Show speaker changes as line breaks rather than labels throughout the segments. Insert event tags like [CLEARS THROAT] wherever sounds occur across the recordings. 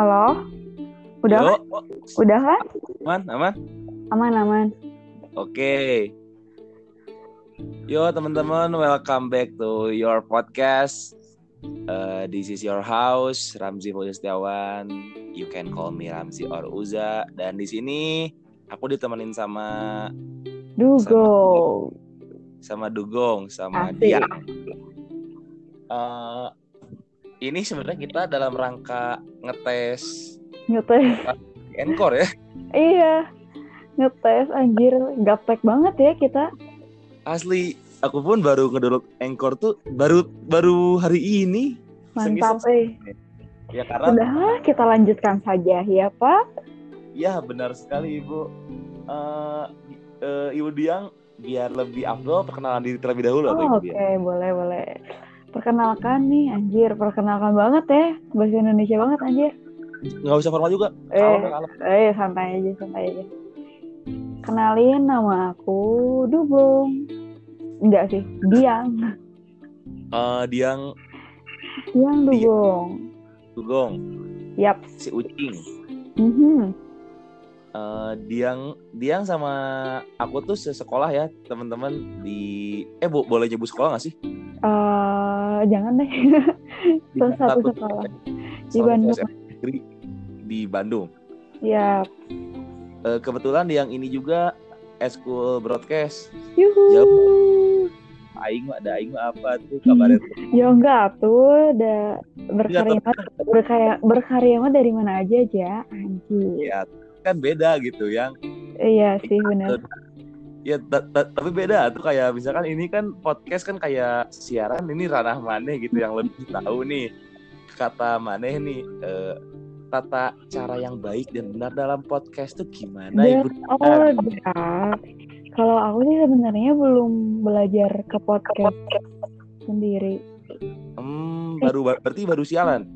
Halo? Udah
Yo,
kan? Udah kan?
aman, aman.
Aman, aman.
Oke. Yo teman-teman, welcome back to your podcast. Uh, this is your house, Ramzi Setiawan. You can call me Ramzi or Uza. Dan di sini aku ditemenin sama
Dugo.
sama Dugong, sama
Asik.
dia. Uh, ini sebenarnya kita dalam rangka ngetes
Ngetes.
Encore ya.
iya. Ngetes anjir. Gaptek banget ya kita.
Asli, aku pun baru ngedownload Encore tuh baru baru hari ini.
Mantap eh.
Ya karena
Udah kita lanjutkan saja ya Pak.
ya benar sekali Ibu. Eh eh, Ibu Diang biar lebih afdol perkenalan diri terlebih dahulu
Oh, Oke
Diang.
boleh boleh. Perkenalkan nih anjir. Perkenalkan banget ya. Bahasa Indonesia banget anjir.
Nggak usah formal juga.
Eh.
Kalem, kalem.
Eh santai aja santai aja. Kenalin nama aku Dugong. Enggak sih, Diang.
Eh, Diang
Diang. Dugong.
Dugong,
Yap.
si Ucing.
Mhm.
Eh, Diang Diang sama aku tuh sesekolah ya teman-teman di eh bo- boleh nyebut sekolah nggak sih?
Eh, jangan deh. [LAUGHS]
Di
Satu sekolah. Di
salah
Bandung.
Negeri di Bandung.
Ya.
Eh, kebetulan yang ini juga school broadcast.
Yuhu.
Aing mah ada aing mah apa tuh kabarnya? [LAUGHS]
Ya enggak tuh, udah berkarya berkarya berkarya mah dari mana aja aja, anjir.
Ya kan beda gitu yang
Iya sih benar.
Ya ta- ta- tapi beda tuh kayak misalkan ini kan podcast kan kayak siaran ini ranah maneh gitu yang lebih tahu nih kata maneh nih eh, tata cara yang baik dan benar dalam podcast tuh gimana
Dan-
ibu
oh, dah. Kalau aku sih sebenarnya belum belajar ke podcast sendiri.
hmm, baru berarti baru siaran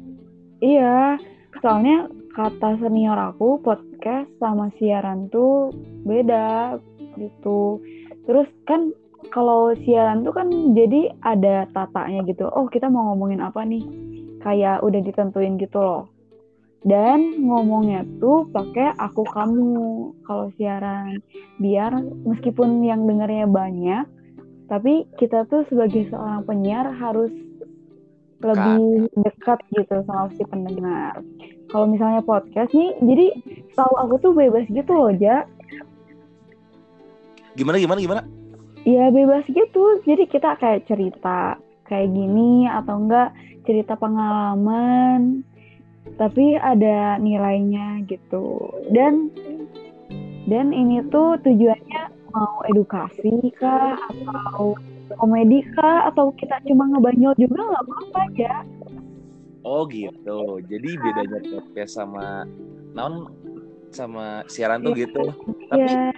Iya, soalnya kata senior aku podcast sama siaran tuh beda gitu. Terus kan kalau siaran tuh kan jadi ada tatanya gitu. Oh, kita mau ngomongin apa nih? Kayak udah ditentuin gitu loh. Dan ngomongnya tuh pakai aku kamu kalau siaran. Biar meskipun yang dengarnya banyak, tapi kita tuh sebagai seorang penyiar harus lebih dekat gitu sama si pendengar. Kalau misalnya podcast nih, jadi tahu aku tuh bebas gitu loh, Ja.
Gimana gimana gimana
Ya bebas gitu. Jadi kita kayak cerita kayak gini atau enggak cerita pengalaman tapi ada nilainya gitu. Dan dan ini tuh tujuannya mau edukasi kah atau komedi kah atau kita cuma ngebanyol juga nggak apa-apa ya.
oh gitu jadi bedanya podcast sama non sama siaran tuh
Iya.
gitu tapi
Ya,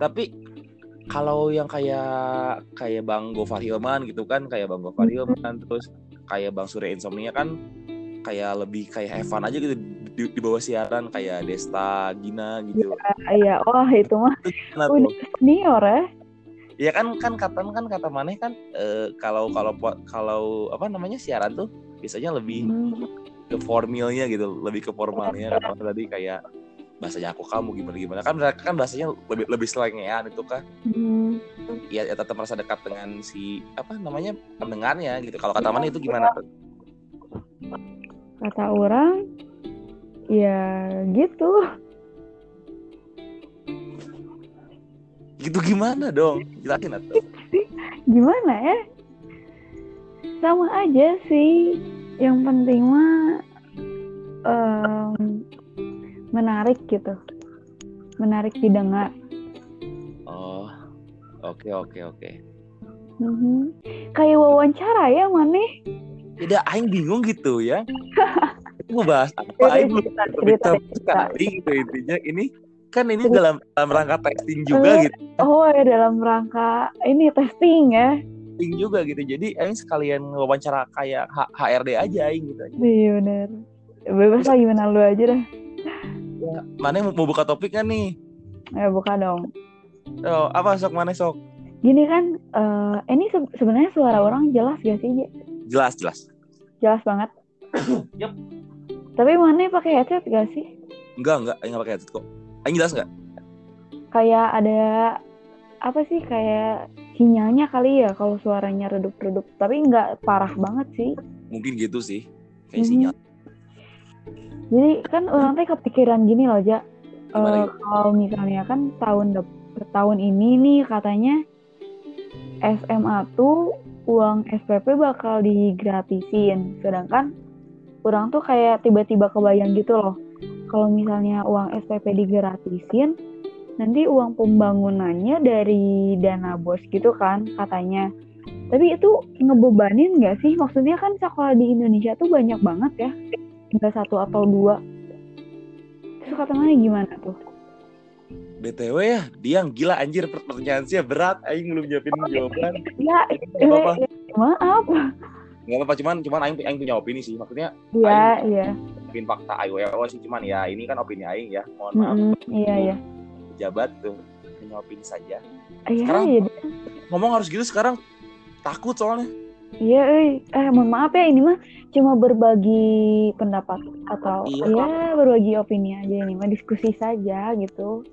tapi kalau yang kayak kayak Bang Gofar Hilman gitu kan kayak Bang Gofar. Hilman terus kayak Bang Surya Insomnia kan kayak lebih kayak Evan aja gitu di, di bawah siaran kayak Desta Gina gitu
iya, wah itu mah
gimana
udah senior ya.
ya kan kan kata kan kata maneh kan eh, kalau kalau kalau apa namanya siaran tuh biasanya lebih
Hmm.
ke formilnya gitu lebih ke formalnya kan tadi kayak bahasanya aku kamu gimana gimana kan mereka kan bahasanya lebih lebih selengean itu kan
Hmm.
ya, ya tetap merasa dekat dengan si apa namanya pendengarnya gitu. Kalau kata mana itu gimana?
Kata orang, ya gitu.
Gitu gimana dong? Jelasin atau?
Gimana ya? Sama aja sih. Yang penting mah em, menarik gitu. Menarik didengar.
Oh, oke oke oke.
Mhm. Kayak wawancara ya, Maneh?
Tidak, Aing bingung gitu ya. Itu [LAUGHS] mau bahas apa? Aing belum
cerita,
sekali gitu intinya. Ini kan ini
Cerita.
dalam dalam rangka testing juga
Eh.
gitu.
Oh ya dalam rangka ini testing ya.
Testing juga gitu. Jadi Aing sekalian wawancara kayak H- HRD aja Aing gitu.
Iya bener. Bebas lah gimana lu aja dah.
Ya, mana mau buka topik kan nih?
Ya buka dong.
Oh, apa sok mana sok?
Gini kan, eh ini se- sebenarnya suara orang jelas gak sih?
Jelas jelas.
Jelas banget. [COUGHS]
Yup.
Tapi mana pakai headset gak sih?
Enggak, enggak, enggak pakai headset kok. Aing jelas enggak?
Kayak ada apa sih kayak sinyalnya kali ya kalau suaranya redup-redup. Tapi nggak parah banget sih.
Mungkin gitu sih. Kayak
Mhm.
sinyal.
Jadi kan orang teh kepikiran gini loh, Ja.
Gitu?
kalau misalnya kan tahun dep- tahun ini nih katanya SMA tuh uang SPP bakal digratisin. Sedangkan orang tuh kayak tiba-tiba kebayang gitu loh. Kalau misalnya uang SPP digratisin, nanti uang pembangunannya dari dana bos gitu kan katanya. Tapi itu ngebebanin nggak sih? Maksudnya kan sekolah di Indonesia tuh banyak banget ya. Nggak satu atau dua. Terus kata mana gimana tuh?
BTW ya, dia yang gila anjir pertanyaan sih berat. Aing belum nyiapin jawaban.
Ya,
Gak apa-apa.
eh, maaf.
Gak apa-apa, cuman cuman Aing, Aing punya opini sih. Maksudnya
Iya, iya.
opini fakta IWO sih. Cuman ya ini kan opini Aing ya. Mohon maaf.
Mm-mm, Iya, iya.
Pejabat tuh. Punya opini saja.
Iya,
Sekarang-
iya.
Ngomong harus gitu sekarang. Takut soalnya.
Iya, eh, eh mohon maaf ya ini mah cuma berbagi pendapat atau
Iya.
ya berbagi opini aja ini mah diskusi saja gitu.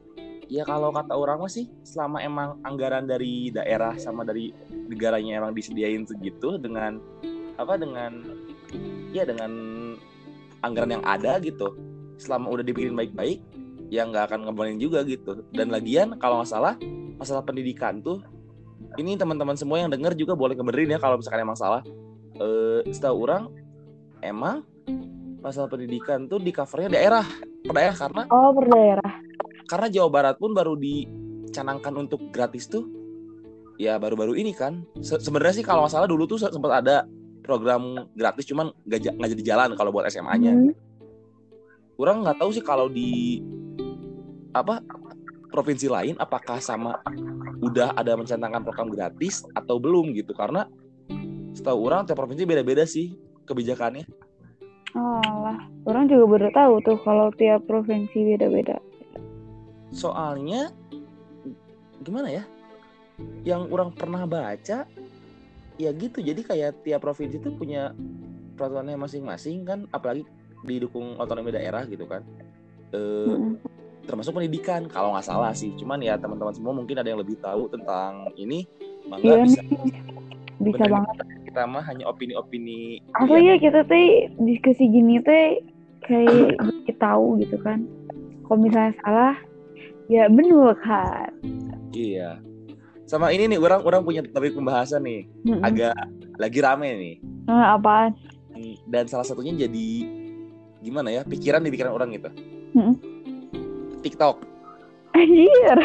Ya kalau kata orang mah sih selama emang anggaran dari daerah sama dari negaranya emang disediain segitu dengan apa dengan ya dengan anggaran yang ada gitu selama udah dipikirin baik-baik ya nggak akan ngebolin juga gitu dan lagian kalau nggak salah masalah pendidikan tuh ini teman-teman semua yang denger juga boleh ngebenerin ya kalau misalkan emang salah eh setahu orang emang masalah pendidikan tuh di covernya daerah per daerah karena
Oh, per daerah.
karena Jawa Barat pun baru dicanangkan untuk gratis tuh ya baru-baru ini kan Se- sebenarnya sih kalau nggak salah dulu tuh se- sempat ada program gratis cuman nggak nggak jadi jalan kalau buat SMA-nya
Hmm.
orang nggak tahu sih kalau di apa provinsi lain apakah sama udah ada mencanangkan program gratis atau belum gitu? Karena setahu orang tiap provinsi beda-beda sih kebijakannya.
Alah, orang juga baru tahu tuh kalau tiap provinsi beda-beda.
soalnya gimana ya? Yang orang pernah baca ya gitu. Jadi kayak tiap provinsi itu punya peraturannya masing-masing kan apalagi didukung otonomi daerah gitu kan. Eh,
Mm-mm.
Termasuk pendidikan kalau nggak salah sih cuman ya teman-teman semua mungkin ada yang lebih tahu tentang ini mangga
Iya
bisa
nih, bisa
benerin
banget.
kita mah hanya opini-opini
Asli ya kita teh diskusi gini teh kayak kita tahu gitu kan. Kalau misalnya salah, ya benar kan.
iya sama ini nih orang orang punya topik pembahasan nih
Mm-mm.
agak lagi rame nih
Nah, apaan?
dan salah satunya jadi gimana ya pikiran di pikiran orang gitu
Mm-mm.
TikTok
Anjir.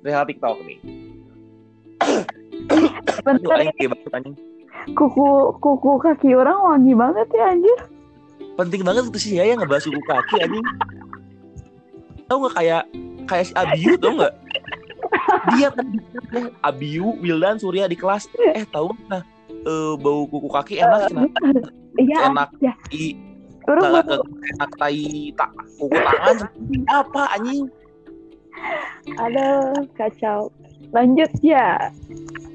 perihal TikTok nih
Bentar,
anjing.
kuku kuku kaki orang wangi banget ya anjir.
penting banget tuh sih ya yang ngebahas suku kaki anjing tau nggak kayak kayak si Abiu tau nggak dia kan dia Abiu Wildan Surya di kelas eh tahu nah eh, bau kuku kaki enak kenapa
Iya,
enak
ya.
i
orang
tak enak tai tak kuku tangan apa anjing
ada kacau. Lanjut ya.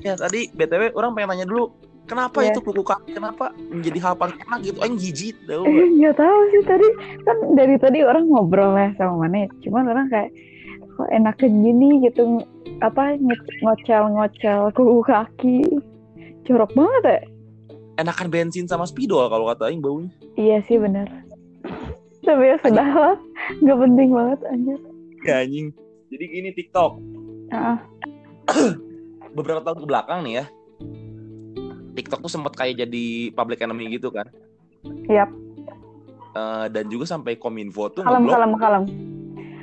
ya tadi btw orang pengen nanya dulu kenapa
Iya.
itu kuku kaki kenapa menjadi hal paling enak gitu anjing jijik tau
Eh,
nggak?
tahu sih tadi kan dari tadi orang ngobrol ya sama mana. Cuman orang kayak kok enakan gini gitu apa ngocel ngocel kuku kaki. Jorok banget ya.
Enakan bensin sama spidol kalau kata aing baunya.
Iya sih benar. Tapi ya sudah lah, nggak penting banget anjir.
ya anjing. Jadi gini TikTok.
Ah, [CLEARS THROAT]
beberapa tahun ke belakang nih ya TikTok tuh sempat kayak jadi public enemy gitu kan.
Yap.
Eh, dan juga sampai kominfo tuh
kalem kalem kalem.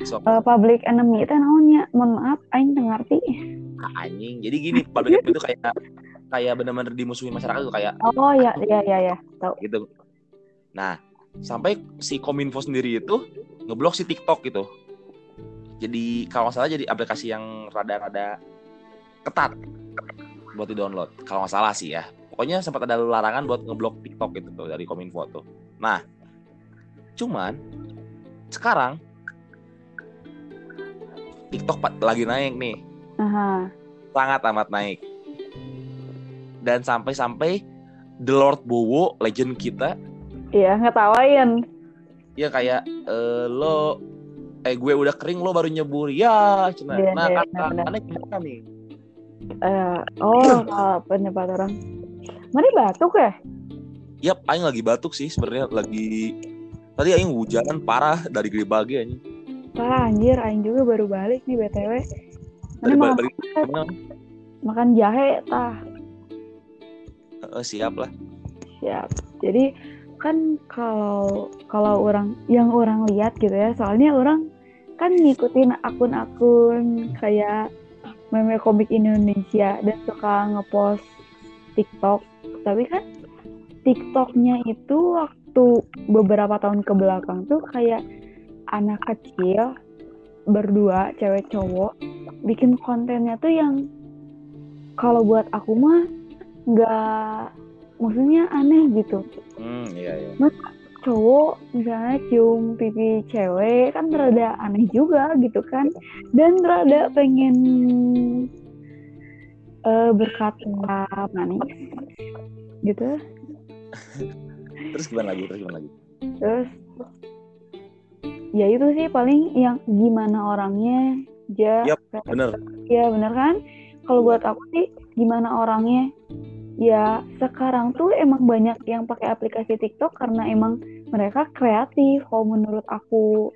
sok
Eh, public enemy itu naonnya? Mohon maaf, aing
ah, anjing. Jadi gini public enemy itu kayak kayak bener-bener dimusuhin masyarakat tuh kayak
Oh ya, ya ya ya. Tahu.
gitu. Nah sampai si kominfo sendiri itu ngeblok si TikTok gitu. Jadi kalau nggak salah jadi aplikasi yang rada-rada ketat buat di download kalau nggak salah sih ya. Pokoknya sempat ada larangan buat ngeblok TikTok gitu tuh dari kominfo tuh. Nah cuman sekarang TikTok lagi naik nih.
Aha.
sangat amat naik dan sampai-sampai The Lord Bowo legend kita
Iya, ngetawain.
ya kayak eh, lo eh gue udah kering lo baru nyebur ya cina
Iya,
nah
iya,
kata
benar-benar.
aneh gimana nih
Eh, oh, kalau [COUGHS] pendapat orang. Mari batuk ya?
Yap, Aing lagi batuk sih sebenarnya lagi tadi Aing hujanan parah dari gede bagi anjing.
Parah anjir, Aing juga baru balik nih BTW. Mana makan,
mana?
makan jahe, tah.
Eh, siap lah.
Siap. Jadi kan kalau kalau orang yang orang lihat gitu ya, soalnya orang kan ngikutin akun-akun kayak meme komik Indonesia dan suka ngepost TikTok. Tapi kan TikToknya itu waktu beberapa tahun ke belakang tuh kayak anak kecil berdua cewek cowok bikin kontennya tuh yang kalau buat aku mah nggak maksudnya aneh gitu
Hmm, iya iya.
cowok misalnya cium pipi cewek kan rada aneh juga gitu kan dan rada pengen eh, berkata manis gitu [LAUGHS]
Terus gimana lagi? Terus gimana lagi?
terus ya itu sih paling yang gimana orangnya ja
Yap, Bener.
ya bener kan kalau buat aku sih gimana orangnya ya sekarang tuh emang banyak yang pakai aplikasi TikTok karena emang mereka kreatif. Kalau menurut aku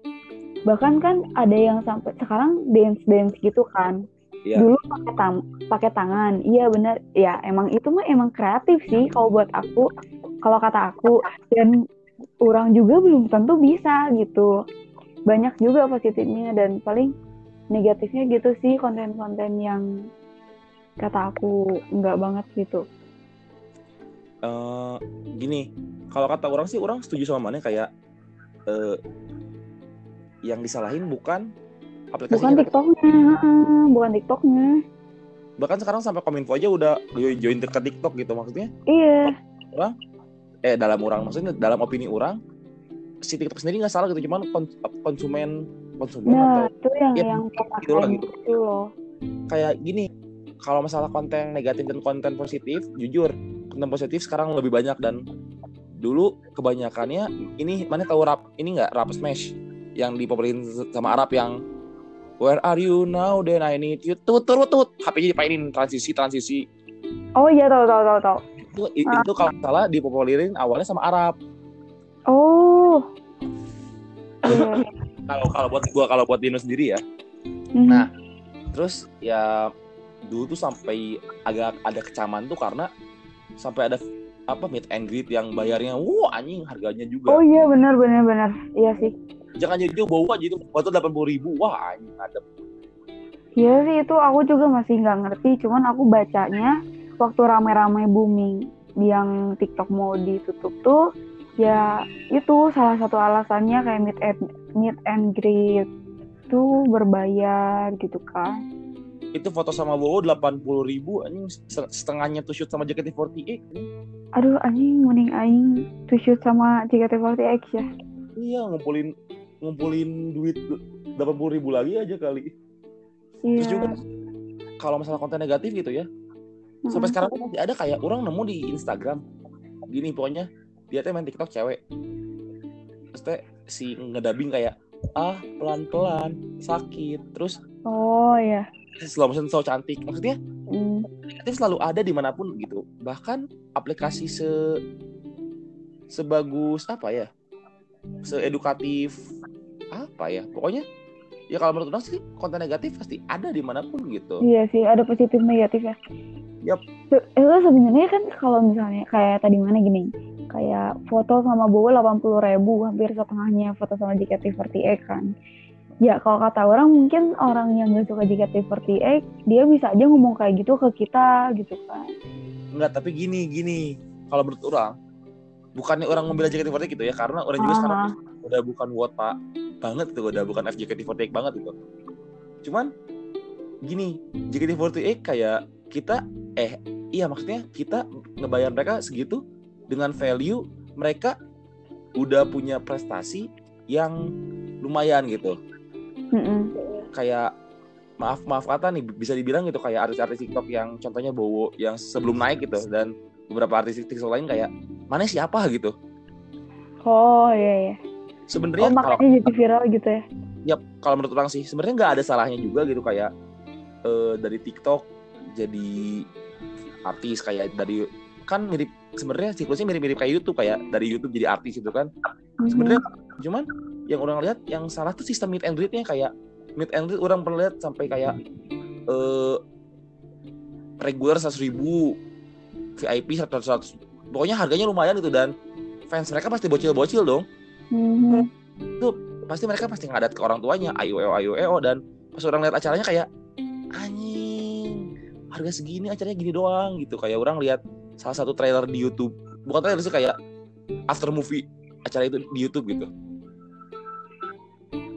bahkan kan ada yang sampai sekarang dance dance gitu kan.
Iya.
dulu pakai tam pakai tangan. Iya bener. Ya emang itu mah emang kreatif sih kalau buat aku. Kalau kata aku dan orang juga belum tentu bisa gitu. Banyak juga positifnya dan paling negatifnya gitu sih konten-konten yang kata aku nggak banget gitu
Eh, gini, kalau kata orang sih orang setuju sama mana kayak eh, yang disalahin bukan aplikasinya.
bukan TikToknya bukan TikToknya
Bahkan sekarang sampai Kominfo aja udah join, ke TikTok gitu maksudnya.
iya
Eh dalam orang maksudnya dalam opini orang si TikTok sendiri nggak salah gitu, cuman kon- konsumen konsumen
nah
atau
itu yang
ya,
yang
gitu lah gitu.
itu loh
kayak gini kalau masalah konten negatif dan konten positif jujur konten positif sekarang lebih banyak dan dulu kebanyakannya ini mana tahu rap ini nggak rap smash yang dipopulerin sama Arab yang Where are you now? Then I need you. Tut tut tut. HP-nya dipainin transisi transisi.
oh iya tahu tahu tahu tahu
Itu itu kalau salah dipopulerin awalnya sama Arab.
oh iya.
Kalau kalau buat gua kalau buat Dino sendiri ya.
Mhm.
Nah, Terus ya dulu tuh sampai agak ada kecaman tuh karena sampai ada apa meet and greet yang bayarnya wah anjing harganya juga.
oh iya benar benar benar iya sih
Jangan jadi bawa aja itu waktu delapan puluh ribu wah anjing ada.
Iya sih itu aku juga masih nggak ngerti, cuman aku bacanya waktu rame-rame booming yang TikTok mau ditutup tuh ya itu salah satu alasannya kayak meet and meet and greet tuh berbayar gitu kan.
Itu foto sama Bowo delapan puluh ribu anjing setengahnya tuh shoot sama JKT48. anjing.
Aduh anjing mending aing to shoot sama JKT48 ya.
Iya ngumpulin ngumpulin duit delapan puluh ribu lagi aja kali.
Iya.
Terus juga kalau masalah konten negatif gitu ya, sampai
Mm-mm.
sekarang tuh masih ada kayak orang nemu di Instagram gini pokoknya dia tuh main TikTok cewek terus teh si ngedabing kayak ah pelan pelan sakit terus
Oh ya.
slow motion so cantik maksudnya negatif selalu ada di mana pun gitu bahkan aplikasi se sebagus apa ya seedukatif apa ya pokoknya ya kalau menurut orang sih konten negatif pasti ada di mana pun gitu
Iya sih ada positif negatif ya.
Yap.
Itu sebenarnya kan kalau misalnya kayak tadi mana gini, kayak foto sama Bowo 80 ribu, hampir setengahnya foto sama JKT48 kan. Ya kalau kata orang mungkin orang yang gak suka JKT48 dia bisa aja ngomong kayak gitu ke kita gitu kan.
Enggak, tapi gini, gini. Kalau menurut orang, bukannya orang membela JKT48 gitu ya, karena orang juga sekarang
Ah,
udah bukan wota banget tuh, udah bukan FJKT48 banget gitu. Cuman gini, JKT48 kayak kita eh iya maksudnya kita ngebayar mereka segitu dengan value mereka udah punya prestasi yang lumayan gitu.
Mm-mm.
Kayak maaf maaf kata nih bisa dibilang gitu kayak artis-artis TikTok yang contohnya Bowo yang sebelum naik gitu dan beberapa artis TikTok lain kayak mana siapa gitu.
Oh iya iya.
sebenarnya
oh
kalau
makanya jadi viral gitu ya
ya kalau menurut orang sih sebenarnya nggak ada salahnya juga gitu kayak eh, dari TikTok jadi artis kayak dari kan mirip sebenarnya siklusnya mirip-mirip kayak YouTube kayak dari YouTube jadi artis gitu kan sebenarnya cuman yang orang lihat yang salah tuh sistem meet and greet-nya kayak meet and greet orang pernah lihat sampai kayak eh reguler seratus ribu VIP seratus seratus pokoknya harganya lumayan itu dan fans mereka pasti bocil-bocil dong.
Mhm.
pasti mereka pasti ngadat ke orang tuanya ayo ayo eo dan pas orang lihat acaranya kayak anjing harga segini acaranya gini doang gitu. Kayak orang lihat salah satu trailer di YouTube bukan trailer sih kayak after movie acara itu di YouTube gitu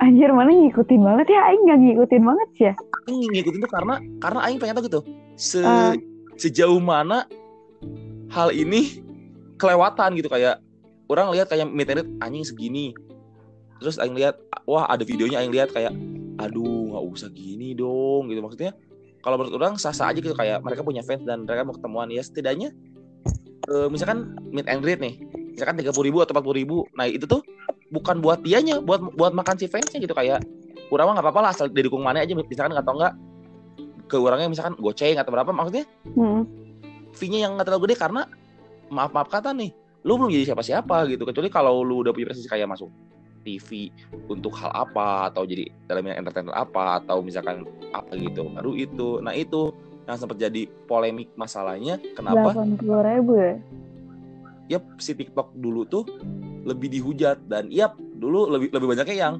anjir mana ngikutin banget ya? Aing nggak ngikutin banget sih ya?
Aing ngikutin tuh karena karena Aing pengen tahu gitu. Se
Ah.
sejauh mana hal ini kelewatan gitu kayak orang lihat kayak greet, anjing segini. Terus Aing lihat wah ada videonya Aing lihat kayak aduh nggak usah gini dong. Gitu maksudnya kalau menurut orang sah-sah aja gitu kayak mereka punya fans dan mereka mau ketemuan. Ya setidaknya eh, misalkan meet and greet nih misalkan tiga ribu atau empat ribu nah itu tuh bukan buat dianya buat buat makan si fansnya gitu kayak kurang nggak apa-apa lah asal didukung mana aja misalkan atau enggak ke orangnya misalkan goceng atau berapa maksudnya
Mhm.
fee-nya yang nggak terlalu gede karena maaf maaf kata nih lu belum jadi siapa-siapa gitu kecuali kalau lu udah punya prestasi kayak masuk TV untuk hal apa atau jadi dalam entertainer apa atau misalkan apa gitu baru itu nah itu yang sempat jadi polemik masalahnya kenapa
delapan puluh ribu ya
yep si TikTok dulu tuh lebih dihujat. Dan yap dulu lebih lebih banyaknya yang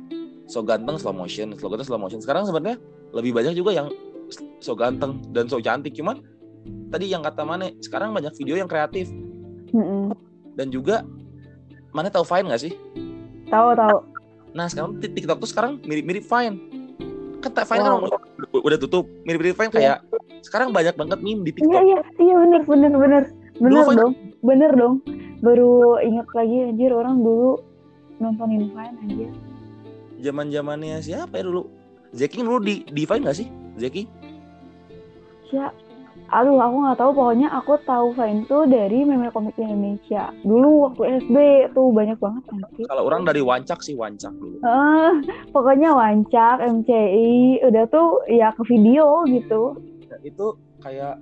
so ganteng slow motion. Slow ganteng slow motion. Sekarang sebenarnya lebih banyak juga yang so ganteng dan so cantik. Cuman tadi yang kata mana sekarang banyak video yang kreatif.
Mhm.
dan juga mana tahu Vine nggak sih?
Tahu tahu
nah sekarang TikTok tuh sekarang mirip-mirip Vine. Kan tak Vine kan
Wow.
udah, udah tutup. Mirip-mirip Vine kayak sekarang banyak banget meme di
iya
TikTok.
iya. Iya bener bener bener. Bener
Vine-
dong. Bener dong baru ingat lagi anjir orang dulu nontonin Vine anjir.
Zaman zamannya siapa ya dulu? Zeki dulu di di Vine nggak sih Zeki?
Ya aduh aku nggak tahu. Pokoknya aku tahu Vine tuh dari meme komik Indonesia. Dulu waktu SD tuh banyak banget anjir.
Kalau orang dari Wancak sih Wancak dulu.
Eh, pokoknya wancak MCI udah tuh ya ke video gitu.
Dan itu kayak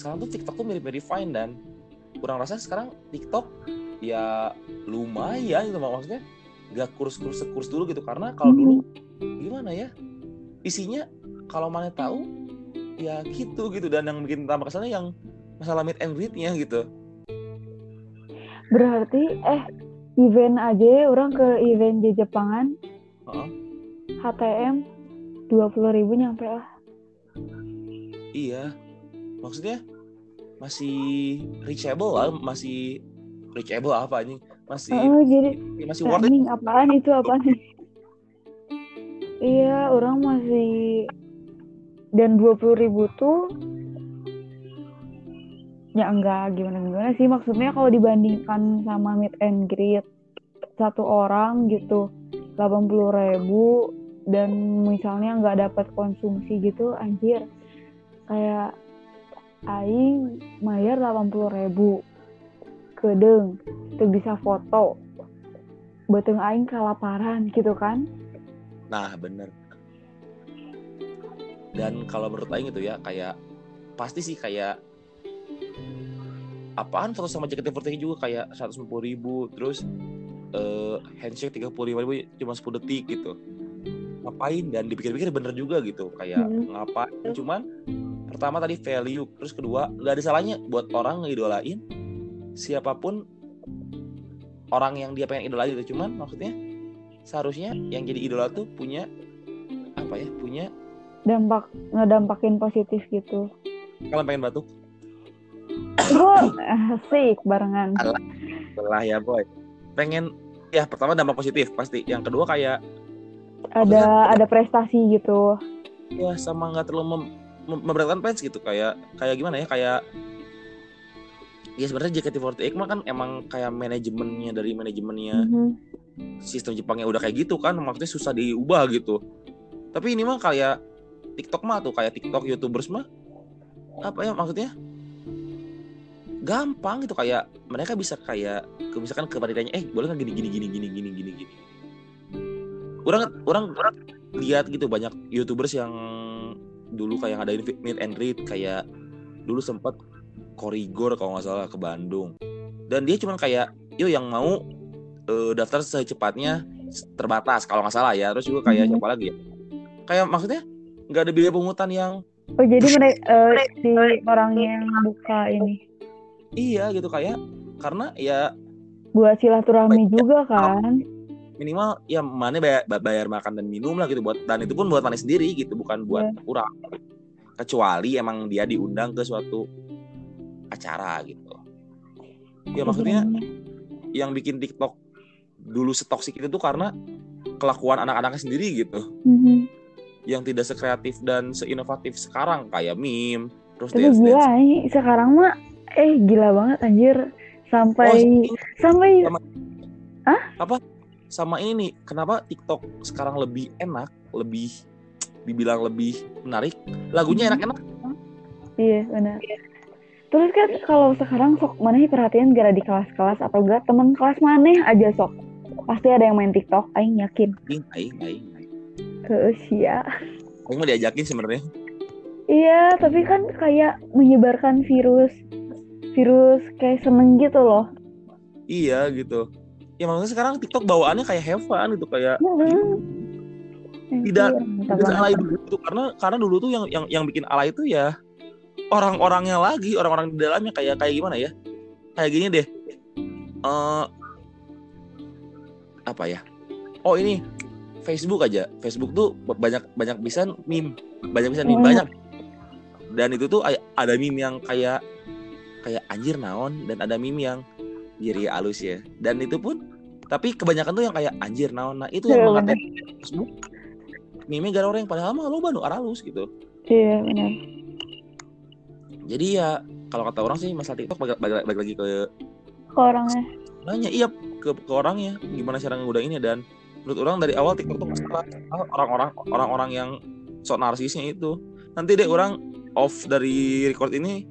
sekarang tuh TikTok tuh mirip-mirip Vine dan kurang rasa sekarang TikTok ya lumayan gitu maksudnya nggak kurus-kurus kurus dulu gitu. Karena kalau dulu gimana ya isinya kalau mana tahu ya gitu gitu. Dan yang bikin tambah kesannya yang masalah meet and greet-nya gitu.
Berarti eh event aja orang ke event di Jepangan.
Heeh.
HTM dua puluh ribu nyampe lah.
Iya. Maksudnya masih reachable lah masih reachable apa nih masih
Heeh, jadi
masih worth it.
anjing apaan itu apaan? Iya orang masih dan dua puluh ribu tuh ya enggak gimana gimana sih? Maksudnya kalau dibandingkan sama meet and greet satu orang gitu delapan puluh ribu dan misalnya nggak dapat konsumsi gitu anjir. Kayak aing bayar delapan puluh ribu. Kedeng tuh bisa foto. Beteng aing kelaparan gitu kan?
Nah, bener. Dan kalau menurut Aing itu ya kayak pasti sih kayak apaan foto sama JKT48 juga kayak 150 ribu terus eh, handshake 35 ribu cuma 10 detik gitu. Ngapain? Dan dipikir-pikir bener juga gitu kayak
Hmm.
ngapain? Cuman pertama tadi value terus kedua nggak ada salahnya buat orang ngidolain siapa pun orang yang dia pengen idolain gitu. Cuman maksudnya seharusnya yang jadi idola tuh punya apa ya punya
dampak ngedampakin positif gitu.
Kalian pengen batuk?
Gue asik barengan.
Lah ya boy. Pengen ya pertama dampak positif pasti. Yang kedua kayak
ada ada prestasi gitu.
Ya sama nggak terlalu mem- memberatkan fans gitu kayak kayak gimana ya kayak ya sebenarnya JKT48 mah kan emang kayak manajemennya dari manajemennya
Mhm.
sistem Jepangnya udah kayak gitu kan maksudnya susah diubah gitu. Tapi ini mah kayak TikTok mah tuh kayak TikTok YouTubers mah apa ya maksudnya? Gampang gitu kayak mereka bisa kayak ke misalkan ke panitianya eh boleh nggak gini gini gini gini gini gini gini? Orang orang orang lihat gitu banyak youtubers yang dulu kayak ngadain meet and read kayak dulu sempat korigor kalau nggak salah ke Bandung. Dan dia cuma kayak yo yang mau uh, daftar secepatnya terbatas kalau nggak salah ya. Terus juga kayak
Mhm.
siapa lagi ya? Kayak maksudnya nggak ada biaya pungutan yang
Oh jadi mereka si orang yang buka ini.
Iya gitu kayak karena ya
buat silaturahmi
Baik,
juga kan?
Minimal ya mana bayar, bayar makan dan minum lah gitu buat dan itu pun buat mana sendiri gitu bukan buat kurang kecuali emang dia diundang ke suatu acara gitu. Ya maksudnya yang bikin TikTok dulu setoksik itu tuh karena kelakuan anak-anaknya sendiri gitu.
Mhm.
yang tidak sekreatif dan seinovatif sekarang kayak meme terus
Tapi
dance
gila
dance
sekarang mah eh gila banget anjir. Sampai
Oh,
sampai
sama ini kenapa TikTok sekarang lebih enak lebih dibilang lebih menarik lagunya
Mhm.
enak-enak
iya benar. Terus kan kalau sekarang sok mana perhatian gara di kelas-kelas atau enggak temen kelas mana aja sok pasti ada yang main TikTok, aing yakin
aing aing aing aing.
ke usia.
Aing mau diajakin sebenarnya
Iya, tapi kan kayak menyebarkan virus virus kayak seneng gitu loh.
iya gitu ya maksudnya sekarang TikTok bawaannya kayak have fun gitu kayak
Mhm.
Tidak-
Iya,
Tidak
banget.
alay dulu tuh karena karena dulu tuh yang yang yang bikin alay itu ya orang-orangnya lagi orang-orang di dalamnya kayak kayak gimana ya? Kayak gini deh. Eh apa ya? Oh ini Facebook aja. Facebook tuh banyak banyak bisa meme. Banyak bisa meme banyak. Dan itu tuh ada meme yang kayak kayak anjir naon dan ada meme yang jadi halus ya. Dan itu pun tapi kebanyakan tuh yang kayak anjir naon nah itu yang
Iya,
mengatain Facebook meme gara orang padahal mah lo baru halus gitu.
Iya benar.
jadi ya kalau kata orang sih masalah TikTok balik, balik, balik lagi ke
Ke orangnya.
nanya iya ke, ke orangnya gimana cara ngudahinnya dan menurut orang dari awal TikTok tuh masalah orang-orang orang-orang yang sok narsisnya itu. Nanti deh orang off dari record ini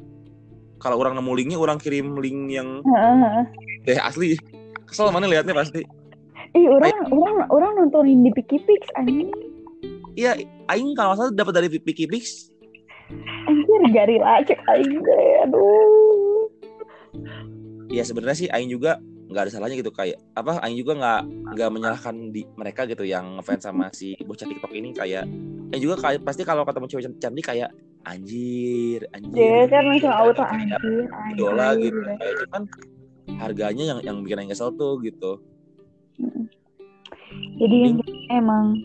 kalau orang nemu linknya orang kirim link yang deh asli kesel mana liatnya pasti
Ih, orang orang orang nontonin di Pikipix anjing.
iya aing kalau salah dapat dari Picky Pix
Anjir garila cek aing deh. Aduh.
ya sebenarnya sih aing juga nggak ada salahnya gitu kayak apa aing juga nggak nggak menyalahkan di mereka gitu yang ngefans sama si bocah TikTok ini kayak aing juga kayak pasti kalau ketemu cewek cantik kayak anjir anjir.
Dia kan langsung auto anjir
idola gitu. kayak cuman harganya yang yang bikin aing kesel tuh gitu
Jadi emang.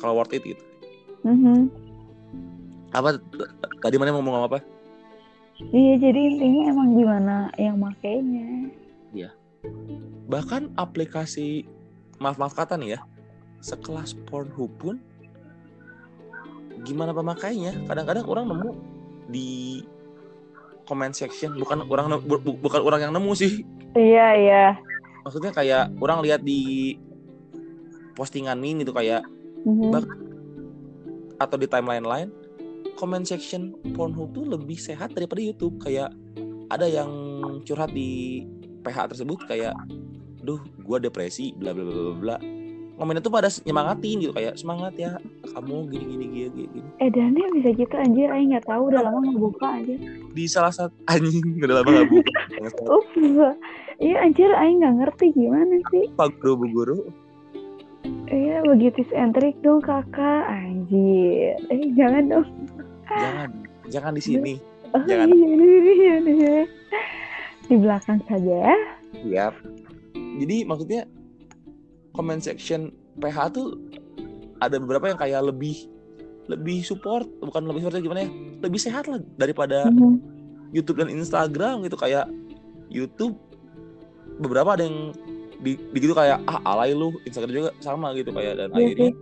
Kalau worth it gitu.
Mhm.
apa tadi mana mau ngomong apa?
Iya jadi intinya emang gimana yang makainya.
bahkan aplikasi maaf maaf kata nih ya. Sekelas Pornhub pun gimana pemakainya. Kadang-kadang orang nemu di comment section. Bukan orang bu- bu- bukan orang yang nemu sih.
Iya iya.
maksudnya kayak orang lihat di postingan ini tuh kayak
Mhm.
Bak- atau di timeline lain comment section Pornhub tuh lebih sehat daripada YouTube. Kayak ada yang curhat di PH tersebut kayak duh gua depresi bla bla bla bla bla komennya tuh pada nyemangatin gitu kayak semangat ya kamu gini gini gini gini, gini.
Eh Daniel bisa gitu anjir, Aing nggak tahu udah lama nggak buka anjir.
di salah satu [LAUGHS] anjing udah lama gak buka
Ups, iya anjir Aing nggak ngerti gimana sih.
pak guru bu guru
Iya begitu trick dong kakak, anjir. Eh jangan dong.
jangan jangan di sini
Oh,
Jangan.
iya, iya, iya, iya. Di belakang saja ya.
Yap. Jadi maksudnya comment section PH tuh ada beberapa yang kayak lebih lebih support, bukan lebih support gimana ya? Lebih sehat lah daripada
Mhm.
YouTube dan Instagram gitu kayak YouTube beberapa ada yang di, di gitu kayak ah alay lu, Instagram juga sama gitu kayak dan
Iya
akhirnya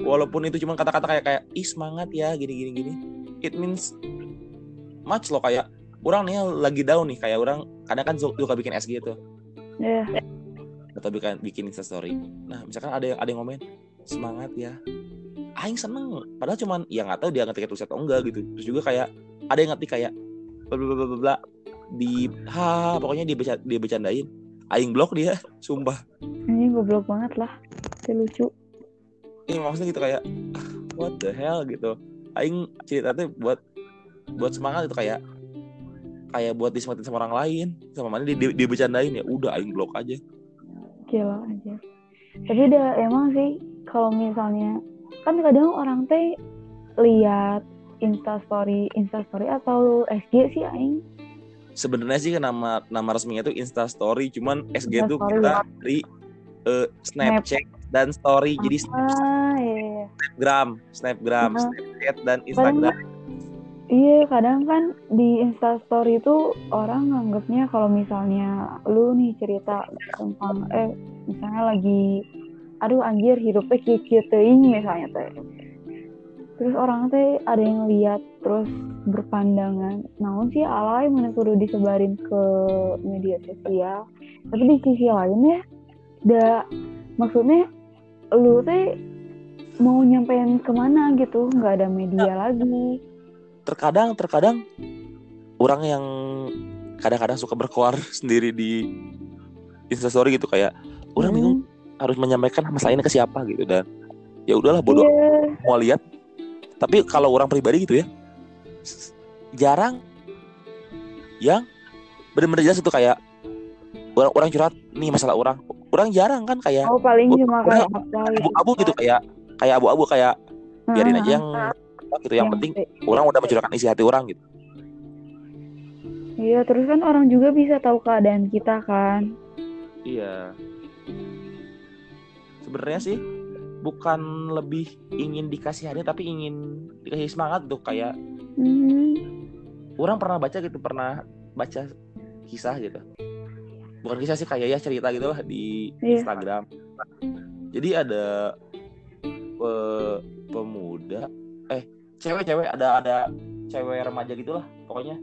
walaupun itu cuma kata-kata kayak kayak ih semangat ya gini gini gini it means much loh kayak orang nih lagi down nih kayak orang kadang kan suka bikin SG tuh
Iya.
Atau bikin bikin Insta story. Nah, misalkan ada yang ada yang komen semangat ya. Aing seneng. Padahal cuman ya nggak tahu dia ngetik tulis atau enggak gitu. Terus juga kayak ada yang ngetik kayak bla bla bla bla di ha pokoknya dia beca, dia bercandain aing blok dia [LAUGHS] sumpah
Ini goblok banget lah. Itu lucu.
ini maksudnya gitu kayak [LAUGHS] what the hell gitu aing cerita tuh buat buat semangat itu kayak kayak buat disemangatin sama orang lain sama mana dia, dia, dia bercandain ya udah aing blok aja
Gila aja. Tapi udah emang sih kalau misalnya kan kadang orang teh lihat instastory instastory atau SG sih aing
sebenarnya sih nama nama resminya tuh Insta Story cuman SG tuh
Instastory.
kita dari eh, Snapchat dan Story jadi
ah iya, iya.
Snapgram Snapgram
Ah.
Snapchat dan Instagram
Iya, kadang kan di Instastory itu orang nganggapnya kalau misalnya lu nih cerita tentang eh misalnya lagi aduh anjir hidupnya kieu teuing misalnya teh. Terus orang teh ada yang lihat terus berpandangan, naon sih alay mana kudu disebarin ke media sosial. Tapi di sisi lain ya, da maksudnya lu teh mau nyampein ke mana gitu, nggak ada media lagi.
Terkadang terkadang orang yang kadang-kadang suka berkoar [LAUGHS] sendiri di Instastory gitu kayak orang
Hmm.
bingung harus menyampaikan masalah ini ke siapa gitu dan ya udahlah bodoh
Iya.
mau lihat tapi kalau orang pribadi gitu ya jarang yang bener-bener jelas itu kayak orang orang curhat nih masalah orang orang jarang kan kayak
Oh paling cuma kayak gitu.
abu-abu gitu kayak kayak abu-abu kayak biarin aja yang gitu yang
Yang
penting
penting.
orang udah mencurahkan isi hati orang gitu
Iya terus kan orang juga bisa tahu keadaan kita kan.
Iya. Sebenarnya sih bukan lebih ingin dikasihani tapi ingin dikasih semangat tuh kayak
Hmm.
orang pernah baca gitu pernah baca kisah gitu. Bukan kisah sih kayak ya cerita gitu lah di
Iya.
Instagram. Jadi ada eh, pemuda eh cewek-cewek ada ada cewek remaja gitulah pokoknya.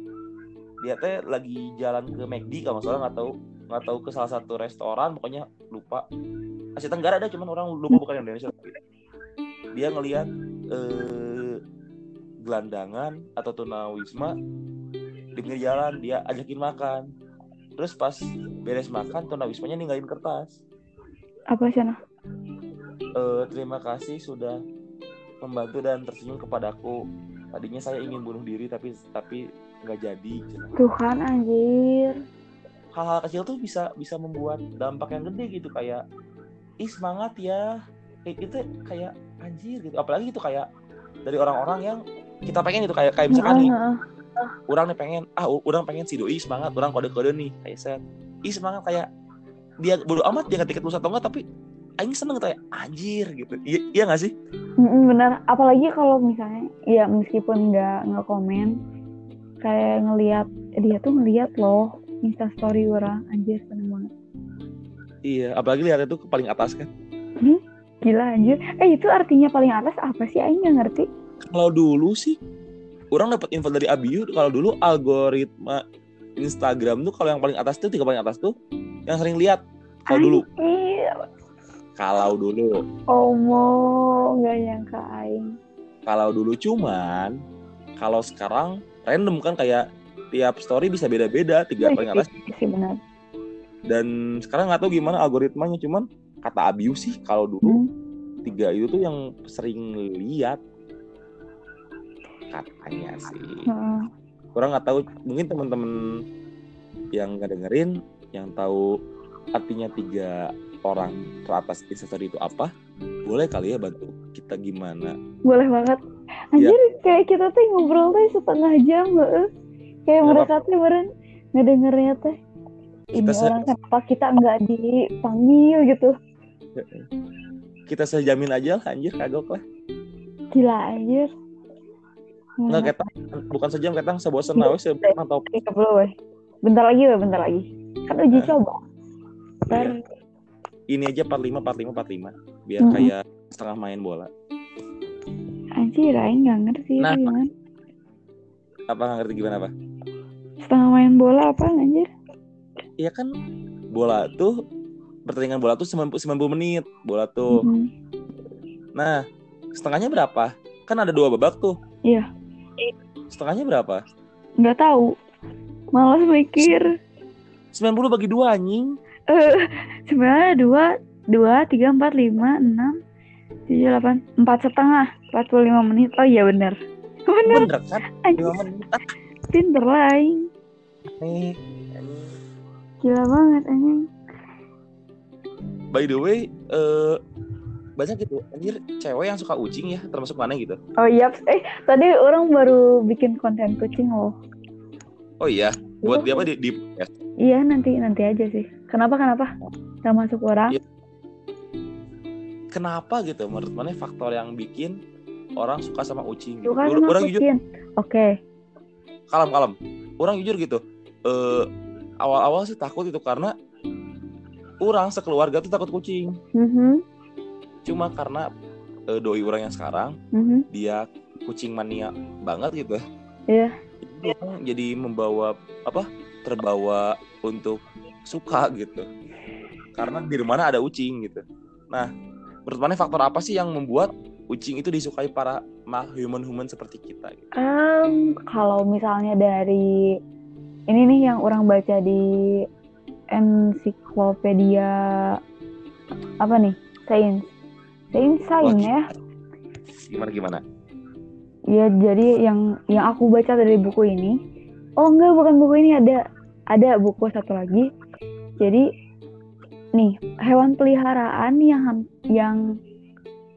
Dia teh lagi jalan ke McD kalau nggak salah nggak tahu nggak tahu ke salah satu restoran pokoknya lupa. Asia Tenggara ada cuman orang lupa bukan Indonesia. Dia ngelihat eh, gelandangan atau tunawisma di pinggir jalan dia ajakin makan. Terus pas beres makan tunawismanya ninggalin kertas.
Apa sana?
Eh, terima kasih sudah membantu dan tersenyum kepadaku tadinya saya ingin bunuh diri tapi tapi nggak jadi.
Tuhan anjir.
hal-hal kecil tuh bisa bisa membuat dampak yang gede gitu kayak ih semangat ya. Kayak itu kayak anjir gitu. Apalagi itu kayak dari orang-orang yang kita pengen itu kayak kayak misalkan nih orang nih pengen ah orang pengen si doi semangat orang kode-kode nih kayak set ih semangat kayak dia bodo amat dia ketika lulus atau enggak tapi aing seneng kayak anjir gitu iya iya nggak sih
benar. Apalagi kalau misalnya ya meskipun nggak nggak komen kayak ngelihat dia tuh ngelihat loh instastory orang anjir seneng banget.
iya apalagi lihat itu ke paling atas kan
Gila anjir. Eh itu artinya paling atas apa sih? Aing nggak ngerti.
kalau dulu sih orang dapat info dari Abiu kalau dulu algoritma Instagram tuh kalau yang paling atas tuh tiga paling atas tuh yang sering lihat kalau dulu
Anjir.
Kalau dulu
Omo nggak nyangka Aing.
kalau dulu cuman kalau sekarang random kan kayak tiap story bisa beda-beda tiga paling atas
Iya sih benar.
dan sekarang nggak tahu gimana algoritmanya cuman kata Abiu sih kalau dulu
Hmm.
tiga itu tuh yang sering lihat katanya sih
Heeh.
orang nggak tahu mungkin teman-teman yang nggak dengerin yang tahu artinya tiga orang teratas instastory itu apa boleh kali ya bantu kita gimana
Boleh banget. Anjir kayak kita tuh ngobrol tuh setengah jam heeh. Kayak mereka tuh beren ngedengernya teh. Ini
Kita
orang kenapa kita nggak dipanggil gitu.
kita sejamin aja lah anjir kagok lah
Gila anjir.
nggak ketang bukan sejam sebosan nawe sebenarnya atau
Tiga puluh weh. Bentar lagi bentar lagi. Kan uji
Nah.
coba. Ntar
ini aja 45 45 45 biar
Mm-mm.
kayak setengah main bola
anjir Aing nggak ngerti
Nah.
itu gimana.
apa nggak ngerti gimana apa
Setengah main bola apa anjir?
Iya kan bola tuh pertandingan bola tuh 90, 90 menit bola tuh
Mhm.
nah setengahnya berapa kan ada dua babak tuh
Iya.
setengahnya berapa
Nggak tahu. Malas mikir.
90 bagi dua anjing.
Eh, sebenarnya dua, dua, tiga, empat, lima, enam, tujuh, delapan, empat setengah, empat puluh lima menit. Oh iya bener, [LAUGHS] bener.
Bener kan? 5 menit.
Pinter
nih.
Gila banget, anjing.
By the way, eh banyak gitu anjir cewek yang suka ucing ya termasuk mana gitu
Oh iya, eh tadi orang baru bikin konten kucing loh.
oh iya buat dia apa di, di ya,
Iya nanti nanti aja sih. Kenapa kenapa? Gak masuk orang?
Iya. kenapa gitu menurut mana faktor yang bikin orang suka sama ucing gitu.
Suka sama
orang jujur
kucing. Oke.
kalem kalem orang jujur gitu eh awal-awal sih takut itu karena orang sekeluarga tuh takut kucing
Mhm,
cuma karena eh, doi orang yang sekarang
mhm.
dia kucing mania banget gitu
Iya.
Jadi orang jadi membawa apa terbawa untuk suka gitu karena di mana ada ucing gitu nah menurut mana faktor apa sih yang membuat kucing itu disukai para human-human seperti kita gitu?
Em, kalau misalnya dari ini nih yang orang baca di ensiklopedia apa nih? Sains. Sains sains ya.
gimana gimana
Ya jadi yang yang aku baca dari buku ini. Oh enggak bukan buku ini ada ada buku satu lagi. Jadi nih hewan peliharaan yang yang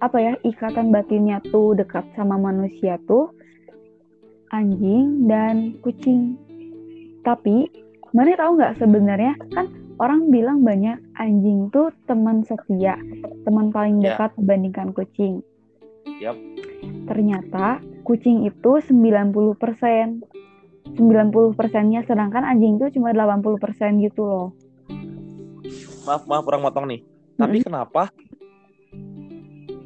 apa ya ikatan batinnya tuh dekat sama manusia tuh anjing dan kucing. Tapi mana tahu nggak sebenarnya kan orang bilang banyak anjing tuh teman setia, teman paling
Ya.
dekat dibandingkan kucing.
Yap.
Ternyata kucing itu 90%. 90 persennya sedangkan anjing itu cuma 80 persen gitu loh.
maaf maaf orang motong nih. Tapi kenapa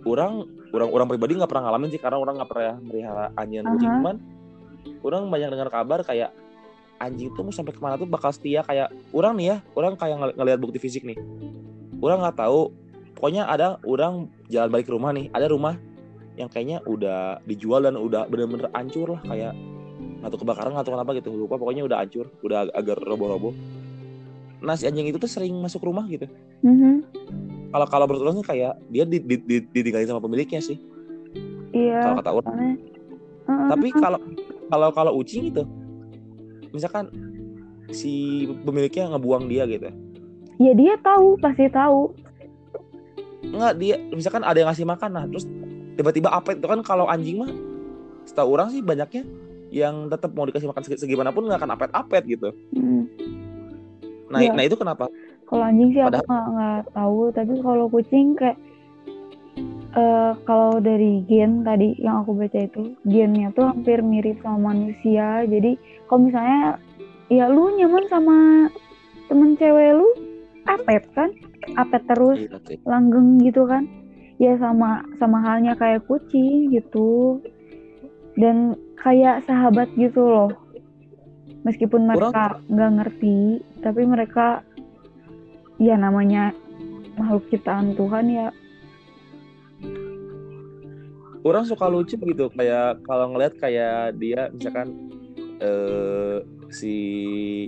orang orang orang pribadi nggak pernah ngalamin sih? Karena orang nggak pernah melihara anjing dan kucing
Aha.
cuman orang banyak dengar kabar kayak anjing tuh mau sampai ke mana tuh bakal setia kayak orang nih ya orang kayak ngel- ngelihat bukti fisik nih. Orang nggak tahu pokoknya ada orang jalan balik ke rumah nih ada rumah yang kayaknya udah dijual dan udah bener-bener hancur lah kayak nggak tahu kebakaran nggak tahu kenapa gitu lupa pokoknya udah hancur udah ag- agak roboh-roboh nah si anjing itu tuh sering masuk rumah gitu kalau kalau menurut orang tuh kayak dia di, di, di- ditinggalin sama pemiliknya sih
Iya.
kalau kata orang
Heeh.
tapi kalau kalau kalau ucing itu misalkan si pemiliknya ngebuang dia gitu
ya dia tahu pasti tahu.
nggak dia misalkan ada yang ngasih makan nah terus tiba-tiba apa itu kan kalau anjing mah setahu orang sih banyaknya yang tetap mau dikasih makan segi- segimanapun nggak akan apet-apet gitu
Hmm.
nah
Iya.
nah itu kenapa
Kalau anjing sih aku
Padahal-
nggak nggak tahu, tapi kalau kucing kayak eh kalau dari gen tadi yang aku baca itu gennya tuh hampir mirip sama manusia. Jadi kalau misalnya ya lu nyaman sama temen cewek lu, apet kan? Apet terus
Iya,
langgeng gitu kan? Ya sama sama halnya kayak kucing gitu. Dan kayak sahabat gitu loh. Meskipun mereka nggak ngerti, tapi mereka ya namanya makhluk ciptaan Tuhan ya.
Orang suka lucu gitu kayak kalau ngeliat kayak dia misalkan eh si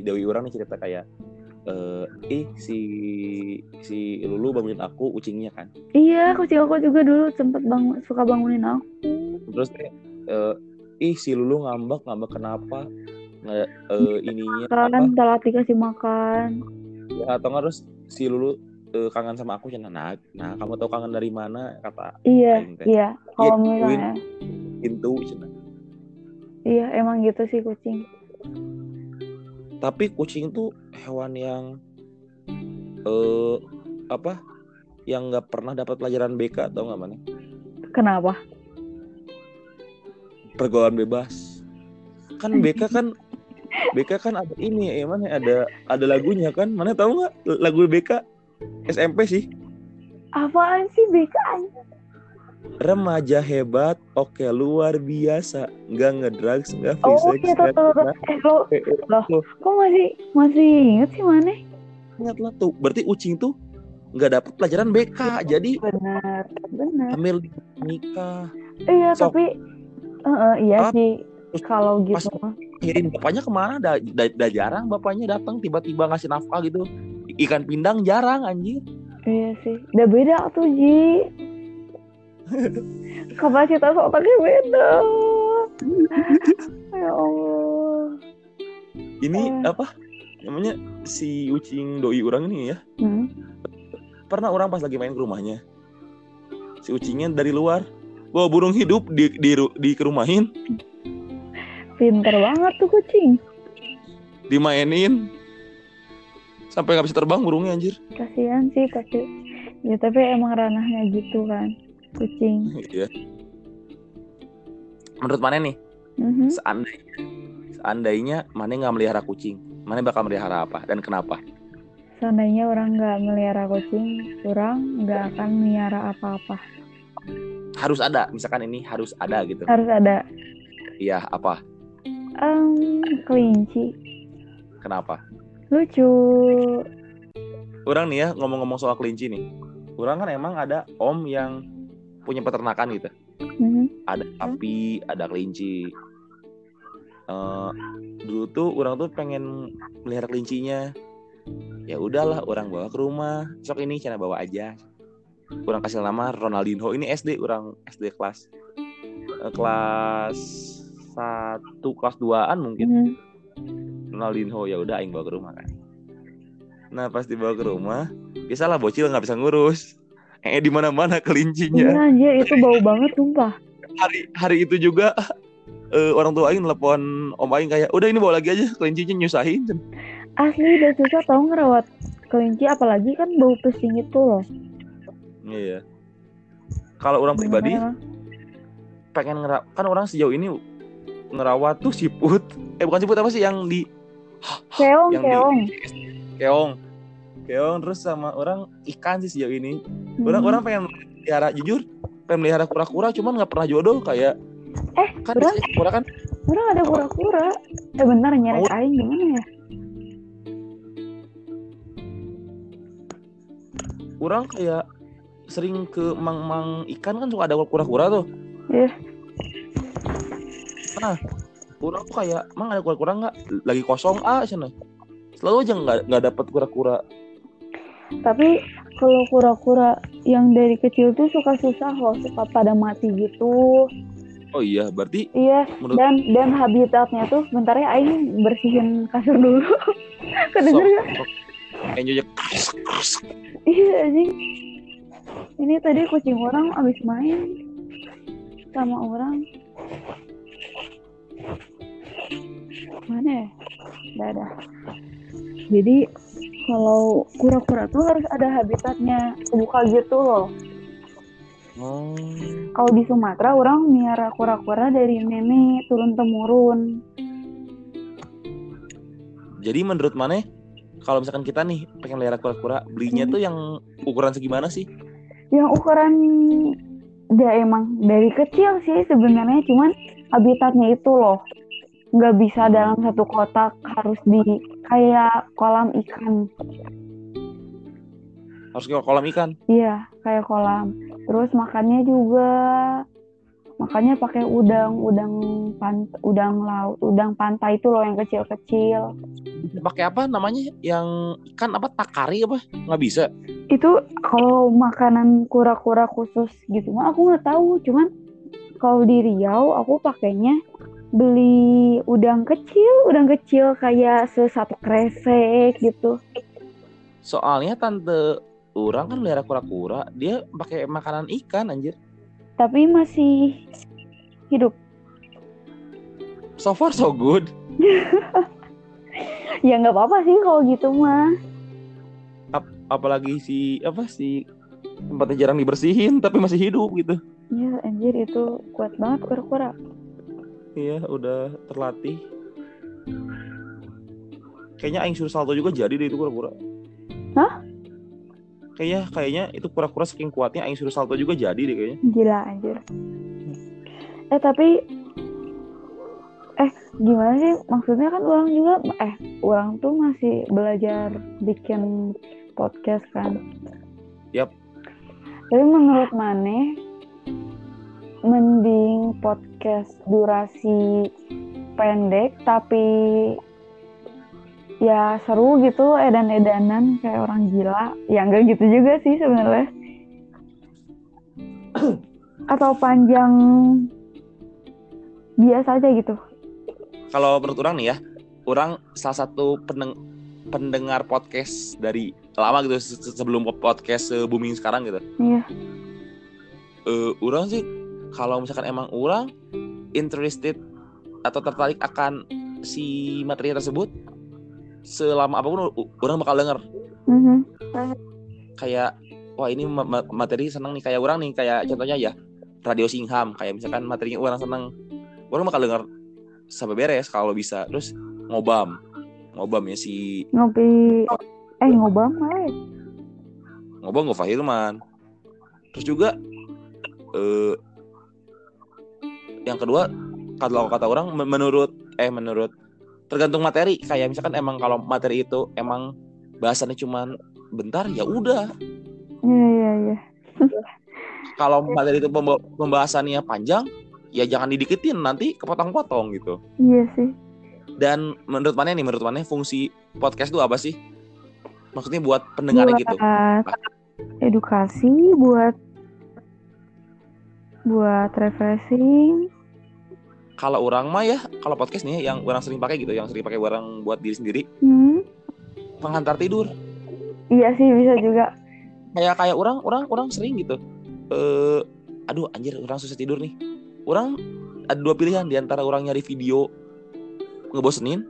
Dewi orang nih cerita kayak eh ih si si Lulu bangunin aku ucingnya kan.
Iya kucing aku juga dulu sempet bangun suka bangunin aku.
Terus kayak, eh ih si Lulu ngambek ngambek kenapa? Nggak eh, ininya apa?
kan telat dikasih makan.
Ya, atau nggak terus si Lulu eh, kangen sama aku cina nah, nah kamu tahu kangen dari mana? kata
iya iya kalau
Iya,
misalnya.
Pintu cina.
Iya emang gitu sih kucing.
Tapi kucing tuh hewan yang eh apa yang nggak pernah dapat pelajaran BK atau nggak mana
kenapa
pergaulan bebas. Kan BK kan BK kan ada ini ya mana ada ada lagunya kan. Mana tahu nggak lagu BK SMP sih?
Apaan sih BK
remaja hebat oke luar biasa. Nggak ngedrugs nggak
oh
fisik
iya tuh tuh, tuh. eh lo Loh. kok masih masih inget sih mana
ingat lah tuh. Berarti ucing tuh nggak dapat pelajaran BK jadi
benar benar.
hamil nikah.
Iya
Sok.
tapi eh, iya
Ah,
sih. Kalau
pas
gitu mah.
kirim bapaknya ke mana? Dah da, da jarang bapaknya datang tiba-tiba ngasih nafkah gitu. Ikan pindang jarang anjir.
Iya sih. Udah beda tuh Ji. [LAUGHS] Kapasitas otaknya beda. [LAUGHS] Ya Allah.
Ini
Eh.
apa? Namanya si ucing doi orang ini ya.
Hmm?
pernah orang pas lagi main ke rumahnya. Si ucingnya dari luar bawa burung hidup di di, di kerumahin.
Pinter banget tuh kucing.
Dimainin. Sampai nggak bisa terbang burungnya anjir.
Kasihan sih tapi ya tapi emang ranahnya gitu kan kucing.
Iya. menurut mana nih
Mhm.
seandainya seandainya mana nggak melihara kucing mana bakal melihara apa dan kenapa?
Seandainya orang nggak melihara kucing orang nggak akan melihara apa-apa
harus ada. Misalkan ini harus ada gitu.
Harus ada.
Iya apa?
Em, kelinci.
Kenapa?
Lucu.
Orang nih ya ngomong-ngomong soal kelinci nih. Orang kan emang ada om yang punya peternakan gitu.
Mhm.
ada sapi ada kelinci. Eh, dulu tuh orang tuh pengen melihara kelincinya. Ya udahlah orang bawa ke rumah. Sok ini cina bawa aja orang kasih nama Ronaldinho. Ini SD orang SD kelas eh, kelas satu kelas 2an mungkin.
Mhm.
Ronaldinho ya udah aing bawa ke rumah kan. Nah pas dibawa ke rumah biasalah bocil nggak bisa ngurus. Eh di mana mana kelincinya.
Iya anjir itu bau banget sumpah.
Hari hari itu juga eh, orang tua aing telepon om aing kayak udah ini bawa lagi aja kelincinya nyusahin.
Asli udah susah tau ngerawat kelinci apalagi kan bau pesing itu loh
iya. Kalau orang pribadi
emang?
pengen ngerawat kan orang sejauh ini ngerawat tuh siput eh bukan siput apa sih yang di
keong
yang di-
keong.
Keong. Keong terus sama orang ikan sih sejauh ini. Orang
Hmm.
orang pengen melihara jujur pengen melihara kura-kura cuman nggak pernah jodoh kayak
Eh,
kan
orang-
kura kan?
orang ada kura-kura. Eh bentar
Mau-
aing gimana ya?
Orang kayak sering ke mang-mang ikan kan suka ada kura-kura tuh.
Iya.
nah orang tuh kayak mang ada kura-kura nggak? Lagi kosong ah sana. Selalu aja nggak nggak dapat kura-kura.
Tapi kalau kura-kura yang dari kecil tuh suka susah loh suka pada mati gitu.
Oh iya berarti
iya
menurut
dan dan habitatnya tuh bentar ya aing bersihin kasur dulu. [LAUGHS] Kedenger
sok. Enjoy
iya anjing ini tadi kucing orang abis main sama orang. Mana ya? Ada. Jadi kalau kura-kura tuh harus ada habitatnya kebuka gitu loh.
Oh,
kalau di Sumatera orang miara kura-kura dari nenek turun temurun.
Jadi menurut mana kalau misalkan kita nih pengen melihara kura-kura belinya
Hmm.
tuh yang ukuran segimana sih
yang ukuran dia emang dari kecil sih sebenarnya cuman habitatnya itu loh. Nggak bisa dalam satu kotak harus di kayak kolam ikan.
Harus ke kolam ikan?
Iya kayak kolam. Terus makannya juga makannya pakai udang udang pan udang laut udang pantai itu loh yang kecil-kecil
pakai apa namanya? Yang ikan apa? Takari apa? Nggak bisa?
Itu kalau makanan kura-kura khusus gitu mah aku nggak tahu. Cuman kalau di Riau aku pakainya beli udang kecil udang kecil kayak sesatu kresek gitu.
Soalnya tante orang kan melihara kura-kura dia pakai makanan ikan anjir.
Tapi masih hidup.
So far so good [LAUGHS]
ya nggak apa-apa sih kalau gitu mah.
Apalagi si apa si tempatnya jarang dibersihin tapi masih hidup gitu.
Ya anjir itu kuat banget kura-kura.
Iya udah terlatih. Kayaknya aing suruh salto juga jadi deh itu kura-kura.
Hah?
kayaknya kayaknya itu kura-kura saking kuatnya aing suruh salto juga jadi deh kayaknya.
Gila anjir. Eh tapi eh gimana sih? Maksudnya kan orang juga eh orang tuh masih belajar bikin podcast kan?
Yap.
tapi menurut Mane mending podcast durasi pendek tapi ya seru gitu edan-edanan kayak orang gila. Ya enggak gitu juga sih sebenarnya. Atau panjang biasa aja gitu
Kalau menurut orang nih ya, orang salah satu pendeng- pendengar podcast dari lama gitu se- se- sebelum podcast eh, booming sekarang gitu.
iya
Eh, orang sih kalau misalkan emang orang interested atau tertarik akan si materi tersebut selama apa pun orang bakal denger
Mhm.
kayak wah ini ma- ma- materi seneng nih kayak orang nih kayak contohnya ya radio Singham kayak misalkan materinya orang seneng orang bakal denger sampai beres kalau bisa. Terus ngobam. Ngobam ya si
ngopi. Eh ngobam eh
ngobam Gofar Hilman terus juga eh yang kedua kalau kata orang men- menurut eh menurut tergantung materi. Kayak misalkan emang kalau materi itu emang bahasannya cuman bentar ya udah.
Iya iya iya.
Kalau materi itu pemba- pembahasannya panjang ya jangan didikitin nanti kepotong-potong gitu.
Iya sih.
Dan menurut mana nih menurut mana fungsi podcast itu apa sih? Maksudnya buat pendengarnya gitu.
Buat edukasi buat buat refreshing.
Kalau orang mah ya kalau podcast nih yang orang sering pakai gitu yang sering pakai orang buat diri sendiri.
Hmm.
penghantar tidur.
Iya sih bisa juga.
Kayak kayak orang orang orang sering gitu. Eh aduh anjir orang susah tidur nih orang ada dua pilihan di antara orang nyari video ngebosenin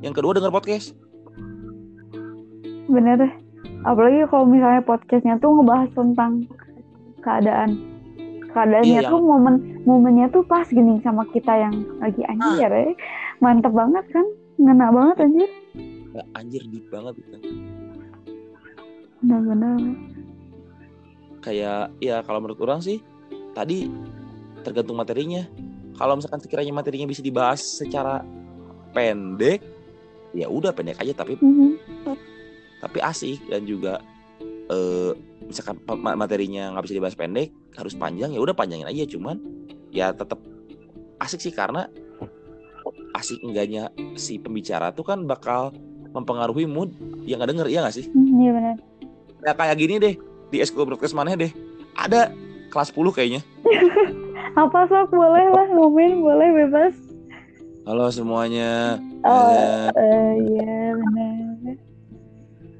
yang kedua denger podcast.
Bener. Deh apalagi kalau misalnya podcastnya tuh ngebahas tentang keadaan. Keadaannya
Iya,
tuh momen momennya tuh pas gini sama kita yang lagi anjir ya mantep banget kan? Ngena banget anjir.
Ya, anjir deep banget gitu.
Bener-bener.
Kayak ya kalau menurut orang sih tadi tergantung materinya. Kalau misalkan sekiranya materinya bisa dibahas secara pendek ya udah pendek aja tapi
Mhm.
tapi asik. Dan juga eh misalkan materinya nggak bisa dibahas pendek harus panjang ya udah panjangin aja. Cuman ya tetap asik sih karena asik enggaknya si pembicara tuh kan bakal mempengaruhi mood yang nggak denger iya nggak sih?
Hmm, iya bener
ya kayak gini deh di eskul broadcast mana deh ada kelas 10 kayaknya [LAUGHS]
apa sok boleh lah ngomongin boleh bebas.
Halo semuanya.
Oh
Eh,
iya bener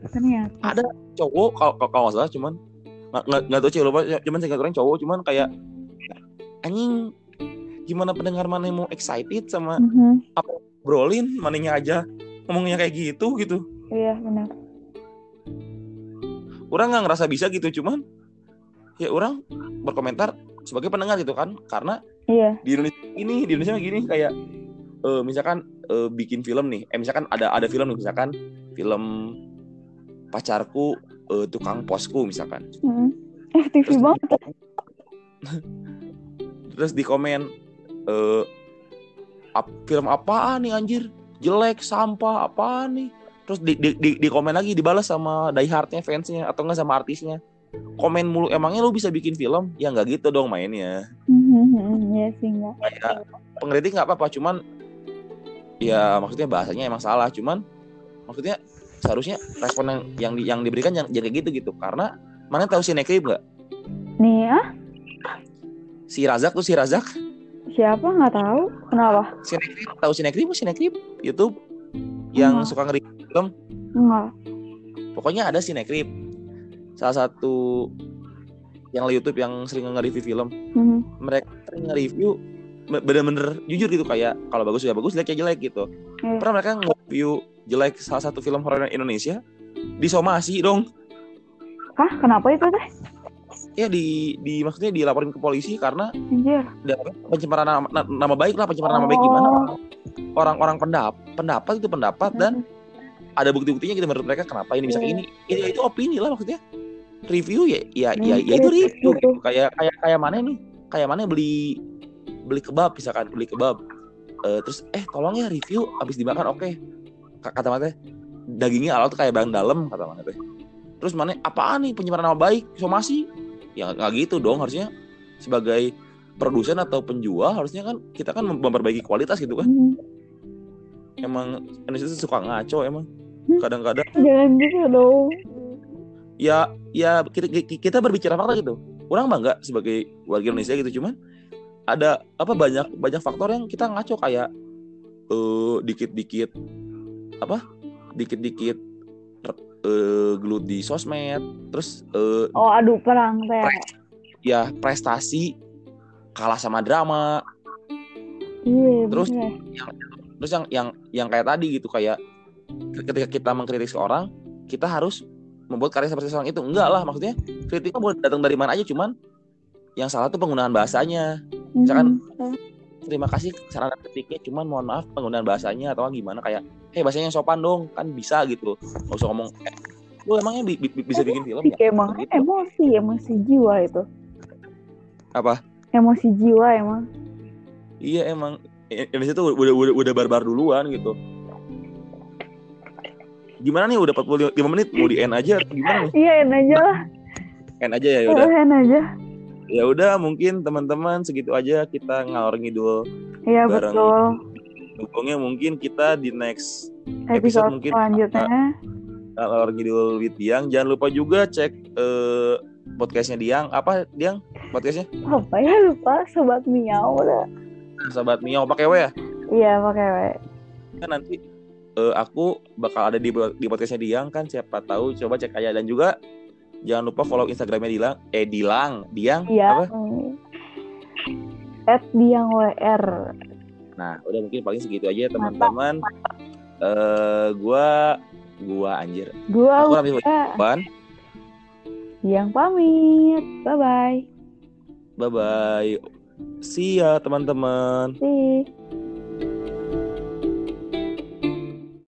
ternyata
ada cowok kalau kalau nggak salah cuman. Nggak nggak tahu cewek lupa. Cuman saya orang cowok cuman kayak anjing gimana pendengar mana yang mau excited sama
Mhm.
brolin mananya aja ngomongnya kayak gitu gitu.
Iya benar.
Orang nggak ngerasa bisa gitu cuman ya orang berkomentar sebagai pendengar gitu kan. Karena
iya.
di Indonesia ini di Indonesia gini kayak eh, misalkan eh, bikin film nih. Eh misalkan ada ada film nih misalkan film pacarku eh, tukang posku misalkan.
Mhm. eh TV
terus
banget
di, [LAUGHS] terus di komen eh ap- film apaan nih anjir? Jelek sampah apaan nih? Terus di, di, di, di komen lagi dibalas sama diehardnya fansnya atau enggak sama artisnya komen mulu emangnya lu bisa bikin film? Ya nggak gitu dong mainnya. [LAUGHS]
Iya sih
kayak pengkritik nggak apa-apa cuman ya maksudnya bahasanya emang salah cuman maksudnya seharusnya respon yang yang, di- yang diberikan yang kayak gitu gitu. Karena mana tahu si Nekrib nggak?
Nih ah?
Si Razak tuh si Razak.
Siapa? Nggak tahu. Kenapa?
Si Nekrib tahu si Nekrib si Nekrib YouTube yang
Enggak.
suka ngeri
enggak
pokoknya ada si Nekrib salah satu yang di YouTube yang sering nge-review film
Mhm.
mereka sering nge-review be- bener-bener jujur gitu kayak kalau bagus ya bagus jelek ya jelek gitu
Iya.
pernah mereka nge-review jelek salah satu film horor Indonesia disomasi dong
Hah, kenapa itu teh?
ya di di maksudnya dilaporin ke polisi karena
Anjir.
pencemaran nama, na- nama baik lah pencemaran nama baik gimana
Oh.
orang-orang pendap pendapat itu pendapat dan ada bukti-buktinya gitu menurut mereka kenapa ini bisa
Iya.
ini itu, itu opini lah maksudnya review ya ya
Hmm,
ya, ya itu
kritis
review
gitu.
gitu. kayak kayak kayak mana nih kayak mana beli beli kebab misalkan beli kebab Eh, terus eh tolong ya review habis dimakan oke Ka- kata mana dagingnya ala tuh kayak bang dalam kata mana teh terus mana apaan nih pencemaran nama baik somasi ya nggak gitu dong harusnya sebagai produsen atau penjual harusnya kan kita kan mem- memperbaiki kualitas gitu kan
Mhm.
emang Indonesia suka ngaco emang
Hmm.
kadang-kadang
Jangan gitu dong.
Ya ya kita, kita berbicara fakta gitu orang bangga sebagai warga Indonesia gitu cuman ada apa banyak banyak faktor yang kita ngaco kayak eh dikit-dikit apa dikit-dikit eh gelut di sosmed terus eh
Oh aduh perang teh.
ya prestasi kalah sama drama
Iya.
Terus-
bener.
terus yang yang yang kayak tadi gitu kayak ketika kita mengkritik seorang kita harus membuat karya seperti seorang itu enggak lah maksudnya kritiknya boleh datang dari mana aja cuman yang salah tuh penggunaan bahasanya misalkan-
Mhm.
terima kasih saran kritiknya cuman mohon maaf penggunaan bahasanya atau gimana kayak hei bahasanya yang sopan dong kan bisa gitu nggak usah ngomong eh, lu emangnya bi- bi- bisa bikin film nggak
emang
Gitu.
emosi emosi jiwa itu.
apa
Emosi jiwa emang.
iya emang Indonesia tuh udah udah udah barbar duluan gitu gimana nih udah 45 menit mau di end aja atau gimana nih
Iya en aja lah.
end aja ya udah
En aja.
ya udah mungkin teman-teman segitu aja kita ngalor ngidul
Iya betul.
dukungnya mungkin kita di next
Episode,
mungkin-
selanjutnya.
ngalor ngidul with Diang jangan lupa juga cek eh, podcastnya Diang apa Diang podcastnya
Apa ya lupa sobat miau udah.
sahabat Mio pakai W ya
Iya pakai W.
kan nanti eh, aku bakal ada di di podcastnya Diang kan siapa tahu coba cek aja dan juga jangan lupa follow Instagramnya Dilang eh Dilang Diang
Iya.
apa.
At Diang WR.
nah udah mungkin paling segitu aja teman-teman eh gua gua anjir
Gua
aku Raffi Ban
Diang pamit. Bye bye.
bye bye see ya teman-teman
See.